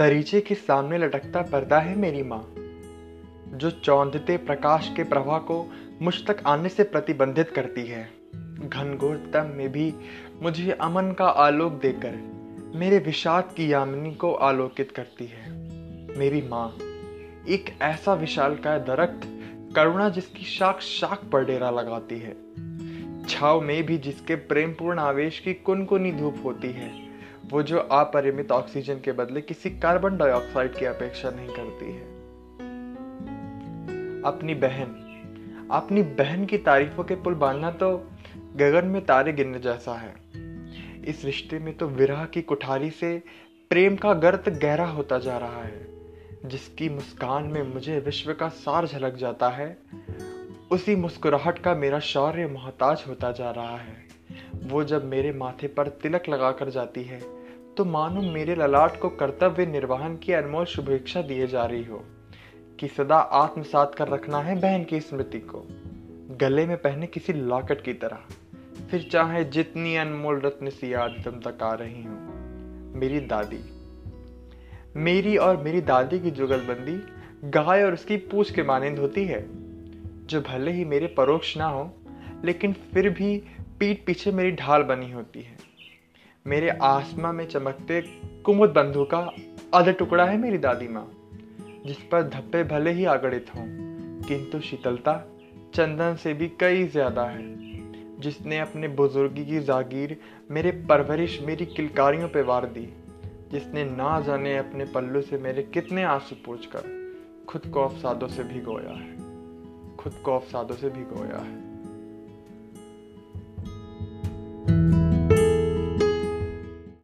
दरीचे के सामने लटकता पर्दा है मेरी माँ, जो चौंधते प्रकाश के प्रवाह को मुझ तक आने से प्रतिबंधित करती है। घनघोर तम में भी मुझे अमन का आलोक देकर मेरे विषाद की यामिनी को आलोकित करती है। मेरी माँ, एक ऐसा विशाल का दरख्त करुणा जिसकी शाख शाख पर डेरा लगाती है। छाव में भी जिसके प्रेमपूर्ण आवेश की कुनकुनी धूप होती है। वो जो अपरिमित ऑक्सीजन के बदले किसी कार्बन डाइऑक्साइड की अपेक्षा नहीं करती है। अपनी बहन अपनी बहन की तारीफों के पुल बांधना तो गगन में तारे गिरने जैसा है। इस रिश्ते में तो विरह की कुठारी से प्रेम का गर्त गहरा होता जा रहा है। जिसकी मुस्कान में मुझे विश्व का सार झलक जाता है, उसी मुस्कुराहट का मेरा शौर्य मोहताज होता जा रहा है। वो जब मेरे माथे पर तिलक लगा कर जाती है तो मानो मेरे ललाट को कर्तव्य निर्वहन की अनमोल शुभेच्छा दिए जा रही हो कि सदा आत्मसात कर रखना है बहन की स्मृति को। गले में पहने किसी लॉकेट की तरह। फिर चाहे जितनी अनमोल रत्न सी याद तुम तक आ रही हूँ। मेरी दादी। मेरी और मेरी दादी की जुगलबंदी गाय और उसकी पूछ के मानंद होती है। जो भले ही मेरे परोक्ष ना हो, लेकिन फिर भी पीठ पीछे मेरी ढाल बनी होती है। मेरे आसमा में चमकते कुमुद बंधु का आधा टुकड़ा है मेरी दादी माँ, जिस पर धब्बे भले ही आगड़ित हों, किंतु शीतलता चंदन से भी कई ज़्यादा है। जिसने अपने बुजुर्गी की जागीर मेरे परवरिश मेरी किलकारियों पे वार दी, जिसने ना जाने अपने पल्लू से मेरे कितने आँसू पूछ कर खुद को अफसादों से भिगोया है। खुद को अफसादों से भिगोया है।